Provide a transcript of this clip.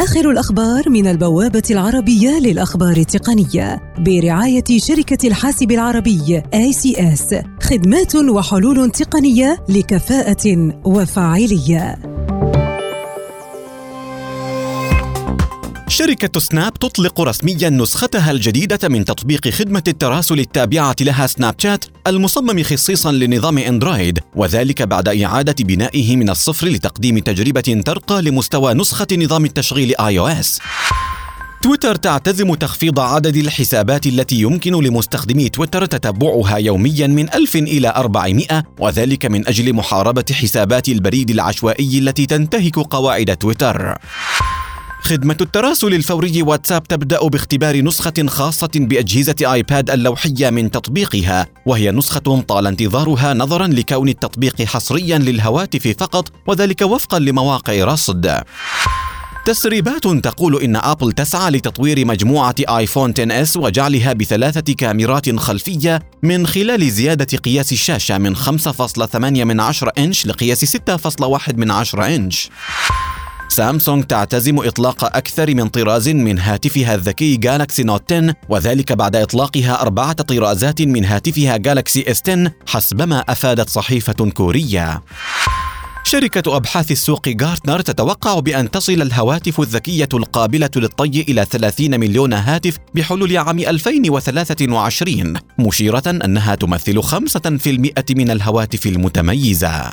آخر الأخبار من البوابة العربية للأخبار التقنية برعاية شركة الحاسب العربي ACS خدمات وحلول تقنية لكفاءة وفاعلية. شركة سناب تطلق رسميا نسختها الجديدة من تطبيق خدمة التراسل التابعة لها سناب شات المصمم خصيصا لنظام أندرويد وذلك بعد إعادة بنائه من الصفر لتقديم تجربة ترقى لمستوى نسخة نظام التشغيل iOS. تويتر تعتزم تخفيض عدد الحسابات التي يمكن لمستخدمي تويتر تتبعها يوميا من 1000 إلى 400 وذلك من أجل محاربة حسابات البريد العشوائي التي تنتهك قواعد تويتر. خدمة التراسل الفوري واتساب تبدأ باختبار نسخة خاصة بأجهزة آيباد اللوحية من تطبيقها، وهي نسخة طال انتظارها نظرا لكون التطبيق حصريا للهواتف فقط، وذلك وفقا لمواقع رصد. تسريبات تقول إن أبل تسعى لتطوير مجموعة آيفون 10 S وجعلها بثلاثة كاميرات خلفية من خلال زيادة قياس الشاشة من 5.8 من إنش لقياس 6.1 من إنش. سامسونج تعتزم إطلاق أكثر من طراز من هاتفها الذكي جالكسي نوت 10 وذلك بعد إطلاقها أربعة طرازات من هاتفها جالكسي S 10 حسبما أفادت صحيفة كورية. شركة أبحاث السوق جارتنر تتوقع بأن تصل الهواتف الذكية القابلة للطي إلى 30 مليون هاتف بحلول عام 2023 مشيرة أنها تمثل 5% من الهواتف المتميزة